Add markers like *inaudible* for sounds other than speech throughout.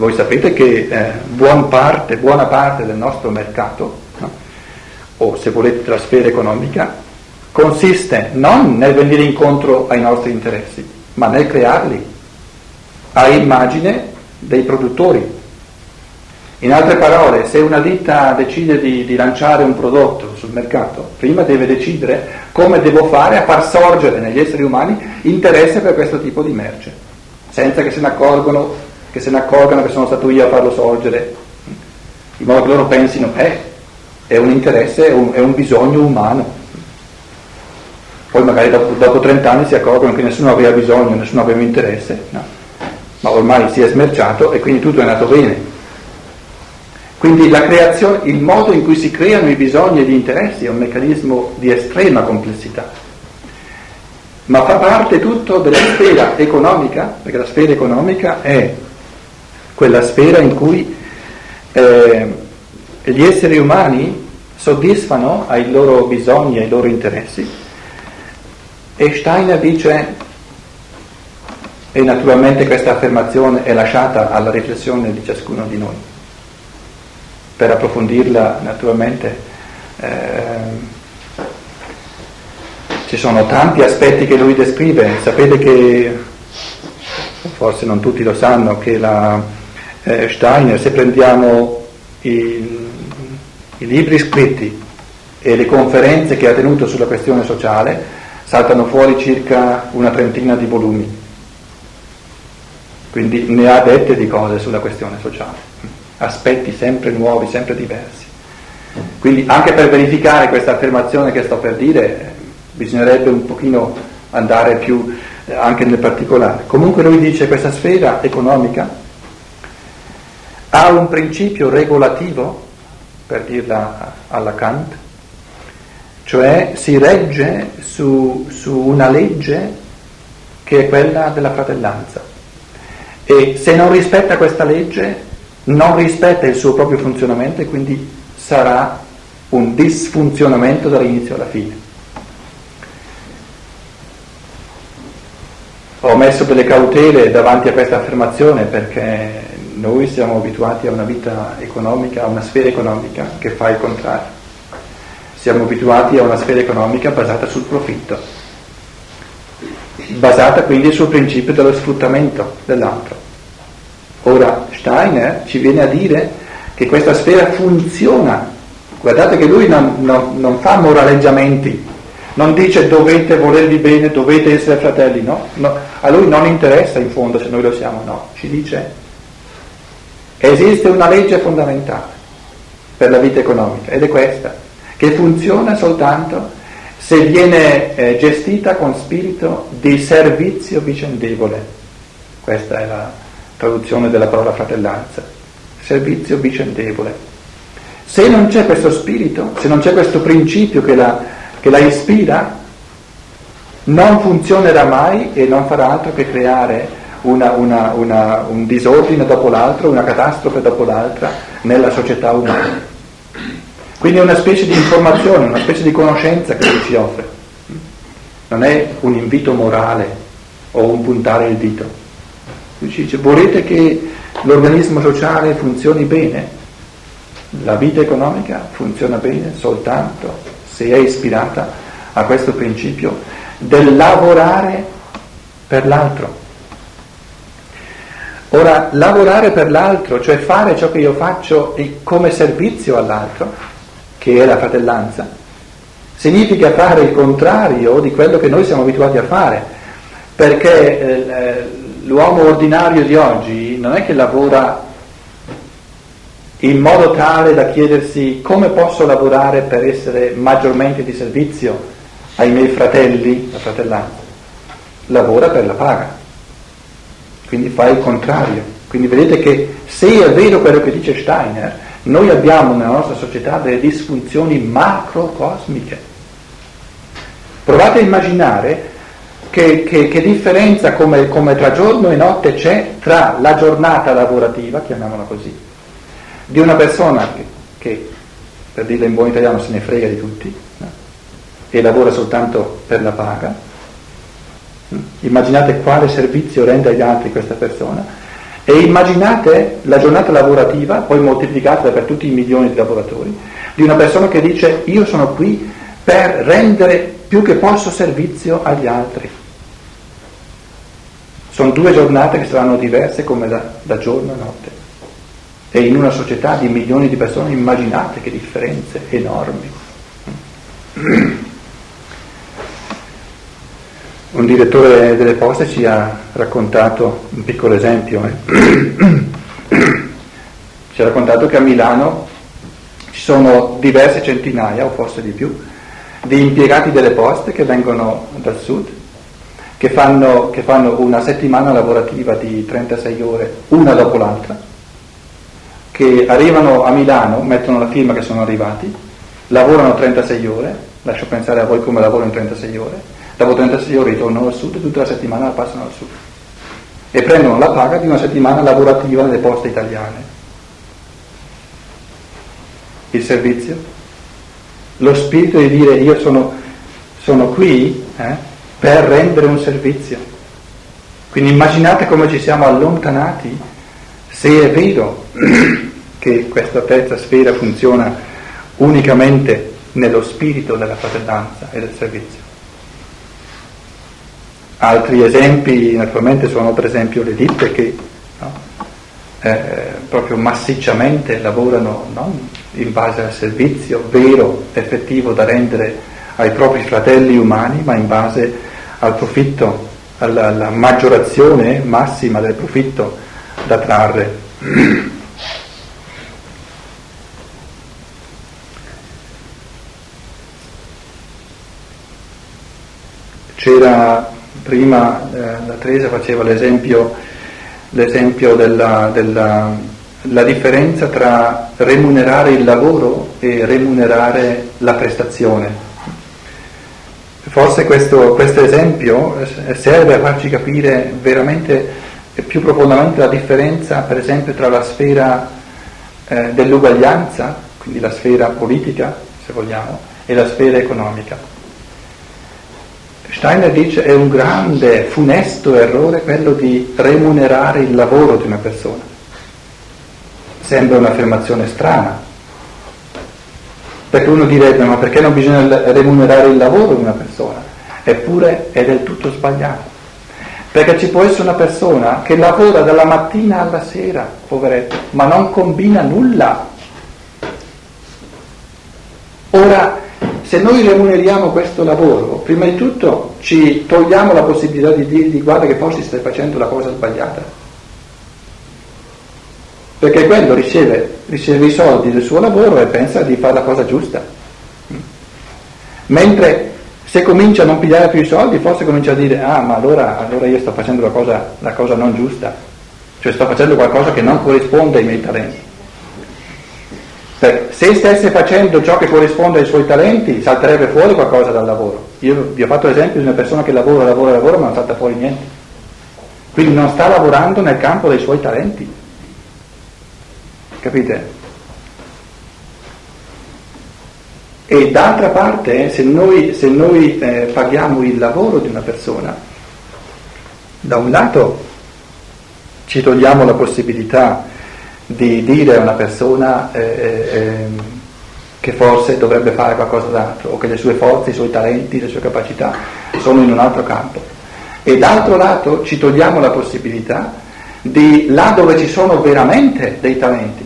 Voi sapete che eh, buon parte, buona parte del nostro mercato, no? o se volete della sfera economica, consiste non nel venire incontro ai nostri interessi, ma nel crearli a immagine dei produttori. In altre parole, se una ditta decide di, di, lanciare un prodotto sul mercato, prima deve decidere come devo fare a far sorgere negli esseri umani interesse per questo tipo di merce, senza che se ne accorgono, che, se ne accorgano che sono stato io a farlo sorgere, in modo che loro pensino, eh, è un interesse, è un, è un bisogno umano. Poi magari dopo, dopo 30 anni si accorgono che nessuno aveva bisogno, nessuno aveva interesse, no? ma ormai si è smerciato e quindi tutto è andato bene. Quindi il modo in cui si creano i bisogni e gli interessi è un meccanismo di estrema complessità, ma fa parte tutto della sfera economica, perché la sfera economica è quella sfera in cui eh, gli esseri umani soddisfano ai loro bisogni, ai loro interessi. E Steiner dice, e naturalmente questa affermazione è lasciata alla riflessione di ciascuno di noi, per approfondirla naturalmente eh, ci sono tanti aspetti che lui descrive, sapete che, forse non tutti lo sanno, che la, eh, Steiner, se prendiamo i, i libri scritti e le conferenze che ha tenuto sulla questione sociale, saltano fuori circa una trentina di volumi, quindi ne ha dette di cose sulla questione sociale aspetti sempre nuovi, sempre diversi. Quindi anche per verificare questa affermazione che sto per dire bisognerebbe un pochino andare più eh, anche nel particolare. Comunque lui dice questa sfera economica ha un principio regolativo, per dirla alla Kant, cioè si regge su, su una legge che è quella della fratellanza. E se non rispetta questa legge non rispetta il suo proprio funzionamento e quindi sarà un disfunzionamento dall'inizio alla fine. Ho messo delle cautele davanti a questa affermazione perché noi siamo abituati a una vita economica, a una sfera economica che fa il contrario. Siamo abituati a una sfera economica basata sul profitto, basata quindi sul principio dello sfruttamento dell'altro. Ora Steiner ci viene a dire che questa sfera funziona. Guardate che lui non, non, non fa moraleggiamenti, non dice dovete volervi bene, dovete essere fratelli, no? no? A lui non interessa in fondo se noi lo siamo, no. Ci dice esiste una legge fondamentale per la vita economica ed è questa, che funziona soltanto se viene eh, gestita con spirito di servizio vicendevole. Questa è la, traduzione della parola fratellanza, servizio vicendevole. Se non c'è questo spirito, se non c'è questo principio che la, che la ispira, non funzionerà mai e non farà altro che creare una, una, una, un disordine dopo l'altro, una catastrofe dopo l'altra nella società umana. Quindi è una specie di informazione, una specie di conoscenza che lui ci offre. Non è un invito morale o un puntare il dito. Lui ci dice, volete che l'organismo sociale funzioni bene? La vita economica funziona bene soltanto se è ispirata a questo principio del lavorare per l'altro. Ora, lavorare per l'altro, cioè fare ciò che io faccio come servizio all'altro, che è la fratellanza, significa fare il contrario di quello che noi siamo abituati a fare, perché eh, l'uomo ordinario di oggi non è che lavora in modo tale da chiedersi come posso lavorare per essere maggiormente di servizio ai miei fratelli, la fratellanza. Lavora per la paga, quindi fa il contrario. Quindi vedete che se è vero quello che dice Steiner, noi abbiamo nella nostra società delle disfunzioni macrocosmiche. Provate a immaginare che, che, che differenza come, come, tra giorno e notte c'è tra la giornata lavorativa, chiamiamola così, di una persona che, che per dirla in buon italiano se ne frega di tutti no? e lavora soltanto per la paga. Immaginate quale servizio rende agli altri questa persona E immaginate la giornata lavorativa, poi moltiplicata per tutti i milioni di lavoratori, di una persona che dice io sono qui per rendere più che posso servizio agli altri. Sono due giornate che saranno diverse come da, da giorno a notte. E in una società di milioni di persone immaginate che differenze enormi. *clears throat* Un direttore delle poste ci ha raccontato, un piccolo esempio, eh? ci ha raccontato che a Milano ci sono diverse centinaia, o forse di più, di impiegati delle poste che vengono dal sud, che fanno, che fanno una settimana lavorativa di 36 ore, una dopo l'altra, che arrivano a Milano, mettono la firma che sono arrivati, lavorano 36 ore, lascio pensare a voi come lavoro in 36 ore, dopo 36 ore ritornano al sud e tutta la settimana la passano al sud e prendono la paga di una settimana lavorativa nelle poste italiane. Il servizio, lo spirito di dire io sono, sono qui eh, per rendere un servizio. Quindi immaginate come ci siamo allontanati se è vero *clears throat* che questa terza sfera funziona unicamente nello spirito della fratellanza e del servizio. Altri esempi naturalmente sono per esempio le ditte che no, eh, proprio massicciamente lavorano non in base al servizio vero, effettivo da rendere ai propri fratelli umani, ma in base al profitto, alla, alla maggiorazione massima del profitto da trarre. C'era prima eh, la Teresa faceva l'esempio, l'esempio della, della la differenza tra remunerare il lavoro e remunerare la prestazione. Forse questo, questo esempio serve a farci capire veramente più profondamente la differenza, per esempio, tra la sfera eh, dell'uguaglianza, quindi la sfera politica, se vogliamo, e la sfera economica. Steiner dice è un grande, funesto errore quello di remunerare il lavoro di una persona. Sembra un'affermazione strana, perché uno direbbe ma perché non bisogna remunerare il lavoro di una persona? Eppure è del tutto sbagliato, perché ci può essere una persona che lavora dalla mattina alla sera, poveretto, ma non combina nulla. Ora, se noi remuneriamo questo lavoro, prima di tutto ci togliamo la possibilità di dirgli guarda che forse stai facendo la cosa sbagliata. Perché quello riceve, riceve i soldi del suo lavoro e pensa di fare la cosa giusta. Mentre se comincia a non pigliare più i soldi, forse comincia a dire ah ma allora, allora io sto facendo la cosa, la cosa non giusta, cioè sto facendo qualcosa che non corrisponde ai miei talenti. Se stesse facendo ciò che corrisponde ai suoi talenti, salterebbe fuori qualcosa dal lavoro. Io vi ho fatto l'esempio di una persona che lavora, lavora, lavora, ma non salta fuori niente. Quindi non sta lavorando nel campo dei suoi talenti. Capite? E d'altra parte, se noi, se noi eh, paghiamo il lavoro di una persona, da un lato ci togliamo la possibilità di dire a una persona eh, eh, che forse dovrebbe fare qualcosa d'altro o che le sue forze, i suoi talenti, le sue capacità sono in un altro campo. E d'altro lato ci togliamo la possibilità di, là dove ci sono veramente dei talenti,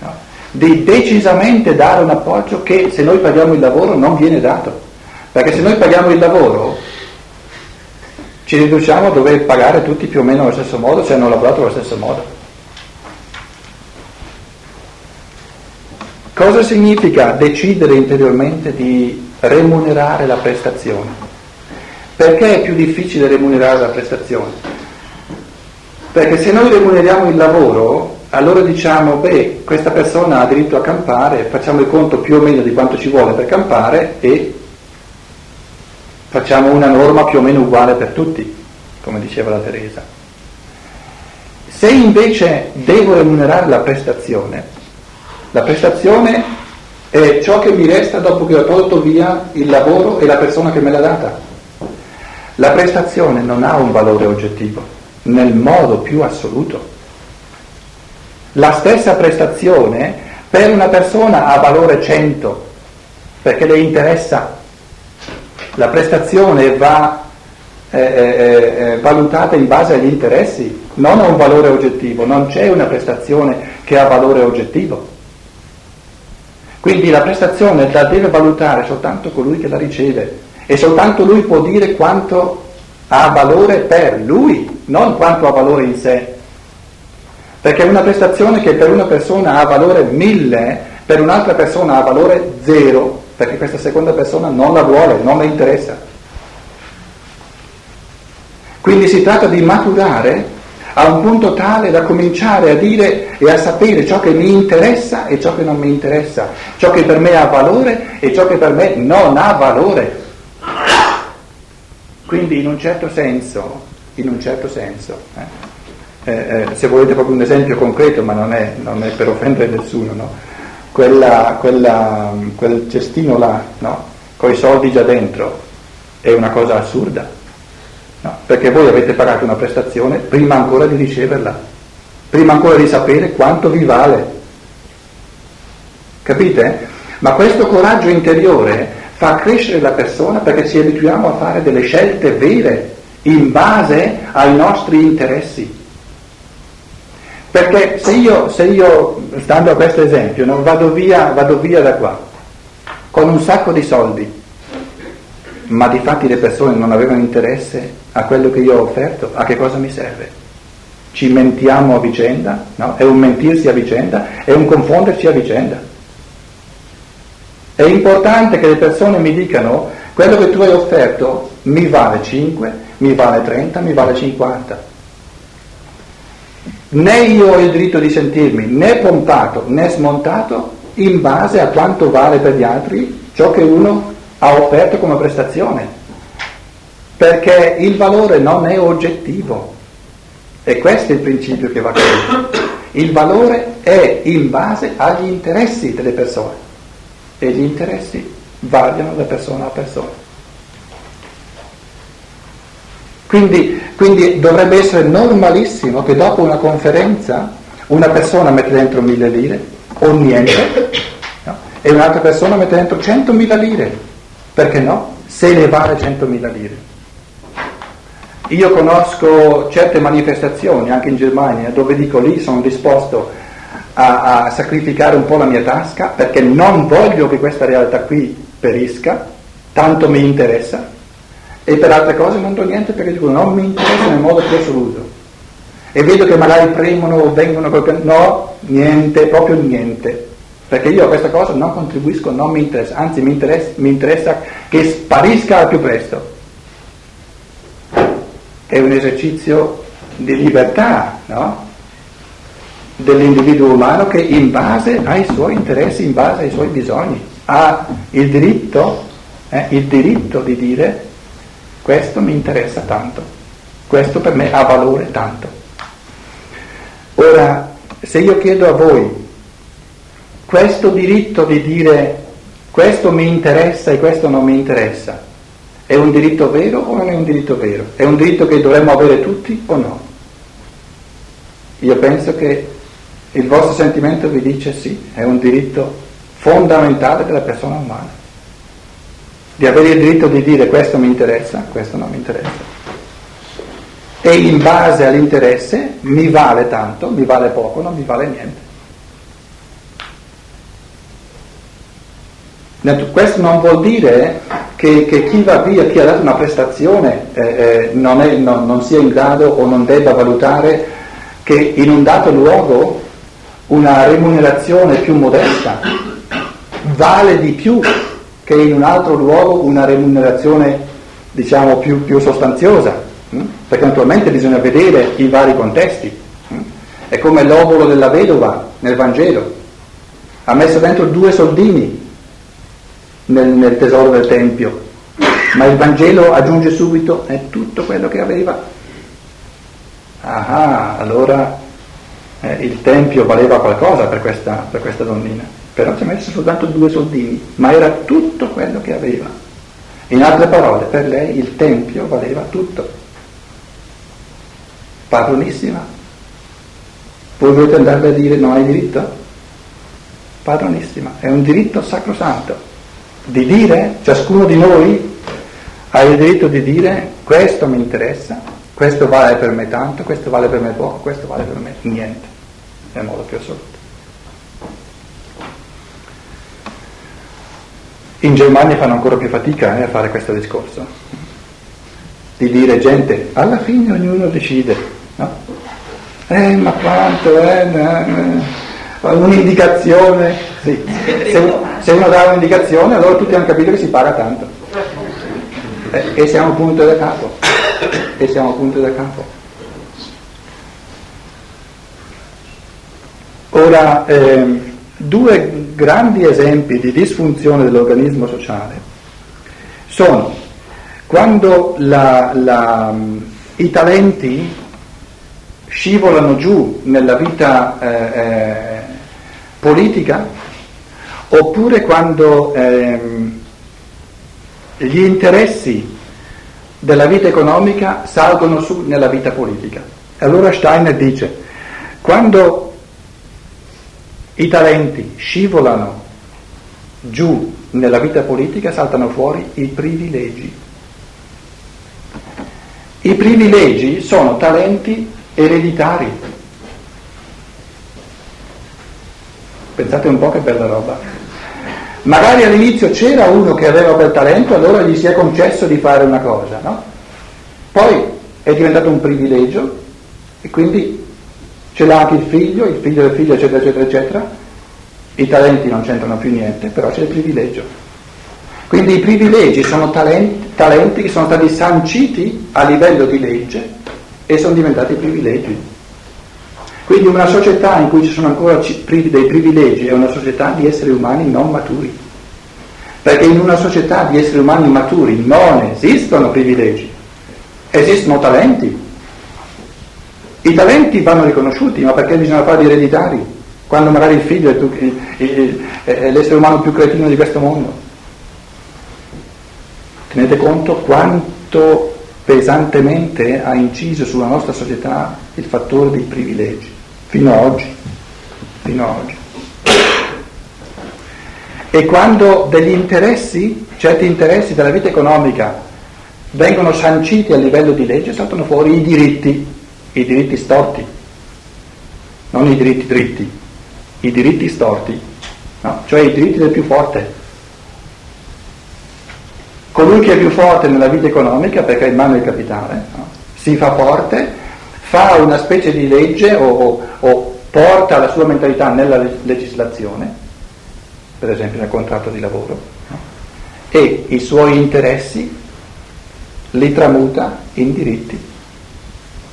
no? di decisamente dare un appoggio che se noi paghiamo il lavoro non viene dato. Perché se noi paghiamo il lavoro ci riduciamo a dover pagare tutti più o meno allo stesso modo se hanno lavorato allo stesso modo. Cosa significa decidere interiormente di remunerare la prestazione? Perché è più difficile remunerare la prestazione? Perché se noi remuneriamo il lavoro, allora diciamo, beh, questa persona ha diritto a campare, facciamo il conto più o meno di quanto ci vuole per campare e facciamo una norma più o meno uguale per tutti, come diceva la Teresa. Se invece devo remunerare la prestazione, la prestazione è ciò che mi resta dopo che ho tolto via il lavoro e la persona che me l'ha data. La prestazione non ha un valore oggettivo, nel modo più assoluto. La stessa prestazione per una persona ha valore 100 perché le interessa. La prestazione va eh, eh, eh, valutata in base agli interessi, non a un valore oggettivo, non c'è una prestazione che ha valore oggettivo. Quindi la prestazione la deve valutare soltanto colui che la riceve e soltanto lui può dire quanto ha valore per lui, non quanto ha valore in sé. Perché una prestazione che per una persona ha valore mille, per un'altra persona ha valore zero, perché questa seconda persona non la vuole, non le interessa. Quindi si tratta di maturare a un punto tale da cominciare a dire e a sapere ciò che mi interessa e ciò che non mi interessa, ciò che per me ha valore e ciò che per me non ha valore. Quindi in un certo senso, in un certo senso, eh, eh, eh, se volete proprio un esempio concreto, ma non è, non è per offendere nessuno, no? quella, quella, quel cestino là, no? con i soldi già dentro, è una cosa assurda. No, perché voi avete pagato una prestazione prima ancora di riceverla, prima ancora di sapere quanto vi vale. Capite? Ma questo coraggio interiore fa crescere la persona perché ci abituiamo a fare delle scelte vere in base ai nostri interessi. Perché se io, se io stando a questo esempio, no, vado, via, vado via da qua con un sacco di soldi, ma di fatti le persone non avevano interesse a quello che io ho offerto, a che cosa mi serve? Ci mentiamo a vicenda, no? È un mentirsi a vicenda, è un confonderci a vicenda. È importante che le persone mi dicano quello che tu hai offerto mi vale 5, mi vale 30, mi vale 50. Né io ho il diritto di sentirmi né pompato né smontato in base a quanto vale per gli altri ciò che uno ha offerto come prestazione perché il valore non è oggettivo. E questo è il principio che va capito. Il valore è in base agli interessi delle persone e gli interessi variano da persona a persona. Quindi, quindi dovrebbe essere normalissimo che dopo una conferenza una persona mette dentro mille lire o niente no? e un'altra persona mette dentro centomila lire. Perché no? Se ne vale centomila lire. Io conosco certe manifestazioni anche in Germania dove dico lì sono disposto a, a, sacrificare un po' la mia tasca perché non voglio che questa realtà qui perisca, tanto mi interessa e per altre cose non do niente perché dico non mi interessa nel modo più assoluto. E vedo che magari premono o vengono. No, niente, proprio niente. Perché io a questa cosa non contribuisco, non mi interessa, anzi mi interessa, mi interessa che sparisca al più presto è un esercizio di libertà no? dell'individuo umano che in base ai suoi interessi, in base ai suoi bisogni, ha il diritto, eh, il diritto di dire questo mi interessa tanto, questo per me ha valore tanto. Ora, se io chiedo a voi questo diritto di dire questo mi interessa e questo non mi interessa, è un diritto vero o non è un diritto vero? È un diritto che dovremmo avere tutti o no? Io penso che il vostro sentimento vi dice sì, è un diritto fondamentale della persona umana, di avere il diritto di dire questo mi interessa, questo non mi interessa. E in base all'interesse mi vale tanto, mi vale poco, non mi vale niente. Questo non vuol dire che, che, chi va via, chi ha dato una prestazione, eh, eh, non, è, non, non, sia in grado o non debba valutare che in un dato luogo una remunerazione più modesta vale di più che in un altro luogo una remunerazione diciamo più, più sostanziosa, hm? perché naturalmente bisogna vedere i vari contesti. Hm? È come l'obolo della vedova nel Vangelo, ha messo dentro due soldini nel, nel tesoro del Tempio, ma il Vangelo aggiunge subito è tutto quello che aveva. Ah, allora eh, il Tempio valeva qualcosa per questa, per questa donnina, però ci ha messo soltanto due soldini, ma era tutto quello che aveva. In altre parole, per lei il Tempio valeva tutto. Padronissima. Voi volete andarle a dire non hai diritto? Padronissima, è un diritto sacrosanto di dire, ciascuno di noi ha il diritto di dire questo mi interessa, questo vale per me tanto, questo vale per me poco, questo vale per me niente, nel modo più assoluto. In Germania fanno ancora più fatica eh, a fare questo discorso, di dire gente, alla fine ognuno decide, no? Eh, ma quanto, eh, eh, un'indicazione, sì. se, uno, se uno dà un'indicazione allora tutti hanno capito che si paga tanto. Eh, e siamo punto da capo, e siamo punto da capo. Ora, ehm, Due grandi esempi di disfunzione dell'organismo sociale sono quando la, la, i talenti scivolano giù nella vita eh, eh, politica oppure quando eh, gli interessi della vita economica salgono su nella vita politica. Allora Steiner dice, quando i talenti scivolano giù nella vita politica, saltano fuori i privilegi. I privilegi sono talenti ereditari. Pensate un po' che bella roba. Magari all'inizio c'era uno che aveva quel talento, allora gli si è concesso di fare una cosa, no? Poi è diventato un privilegio e quindi ce l'ha anche il figlio, il figlio del figlio, eccetera, eccetera, eccetera. I talenti non c'entrano più niente, però c'è il privilegio. Quindi i privilegi sono talenti, talenti che sono stati sanciti a livello di legge e sono diventati privilegi. Quindi una società in cui ci sono ancora dei privilegi è una società di esseri umani non maturi. Perché in una società di esseri umani maturi non esistono privilegi, esistono talenti. I talenti vanno riconosciuti, ma perché bisogna farli ereditari? Quando magari il figlio è, tu, è, l'essere umano più cretino di questo mondo. Tenete conto quanto pesantemente ha inciso sulla nostra società il fattore dei privilegi, fino ad oggi. Fino ad oggi. E quando degli interessi, certi interessi della vita economica, vengono sanciti a livello di legge, saltano fuori i diritti i diritti storti, non i diritti dritti, i diritti storti, no? cioè i diritti del più forte. Colui che è più forte nella vita economica, perché ha in mano il capitale, no? si fa forte, fa una specie di legge o, o, porta la sua mentalità nella legislazione, per esempio nel contratto di lavoro, no? e i suoi interessi li tramuta in diritti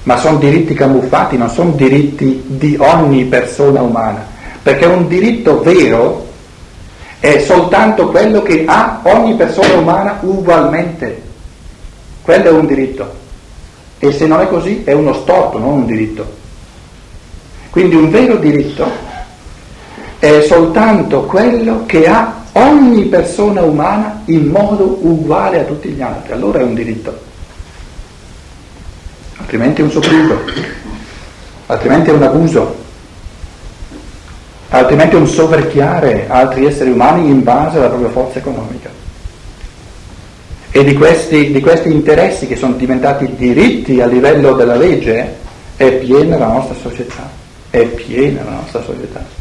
ma sono diritti camuffati, non sono diritti di ogni persona umana, perché un diritto vero è soltanto quello che ha ogni persona umana ugualmente. Quello è un diritto. E se non è così è uno storto, non un diritto. Quindi un vero diritto è soltanto quello che ha ogni persona umana in modo uguale a tutti gli altri. Allora è un diritto altrimenti è un sopruso, altrimenti è un abuso, altrimenti è un soverchiare altri esseri umani in base alla propria forza economica. E di questi, di questi interessi che sono diventati diritti a livello della legge è piena la nostra società, è piena la nostra società.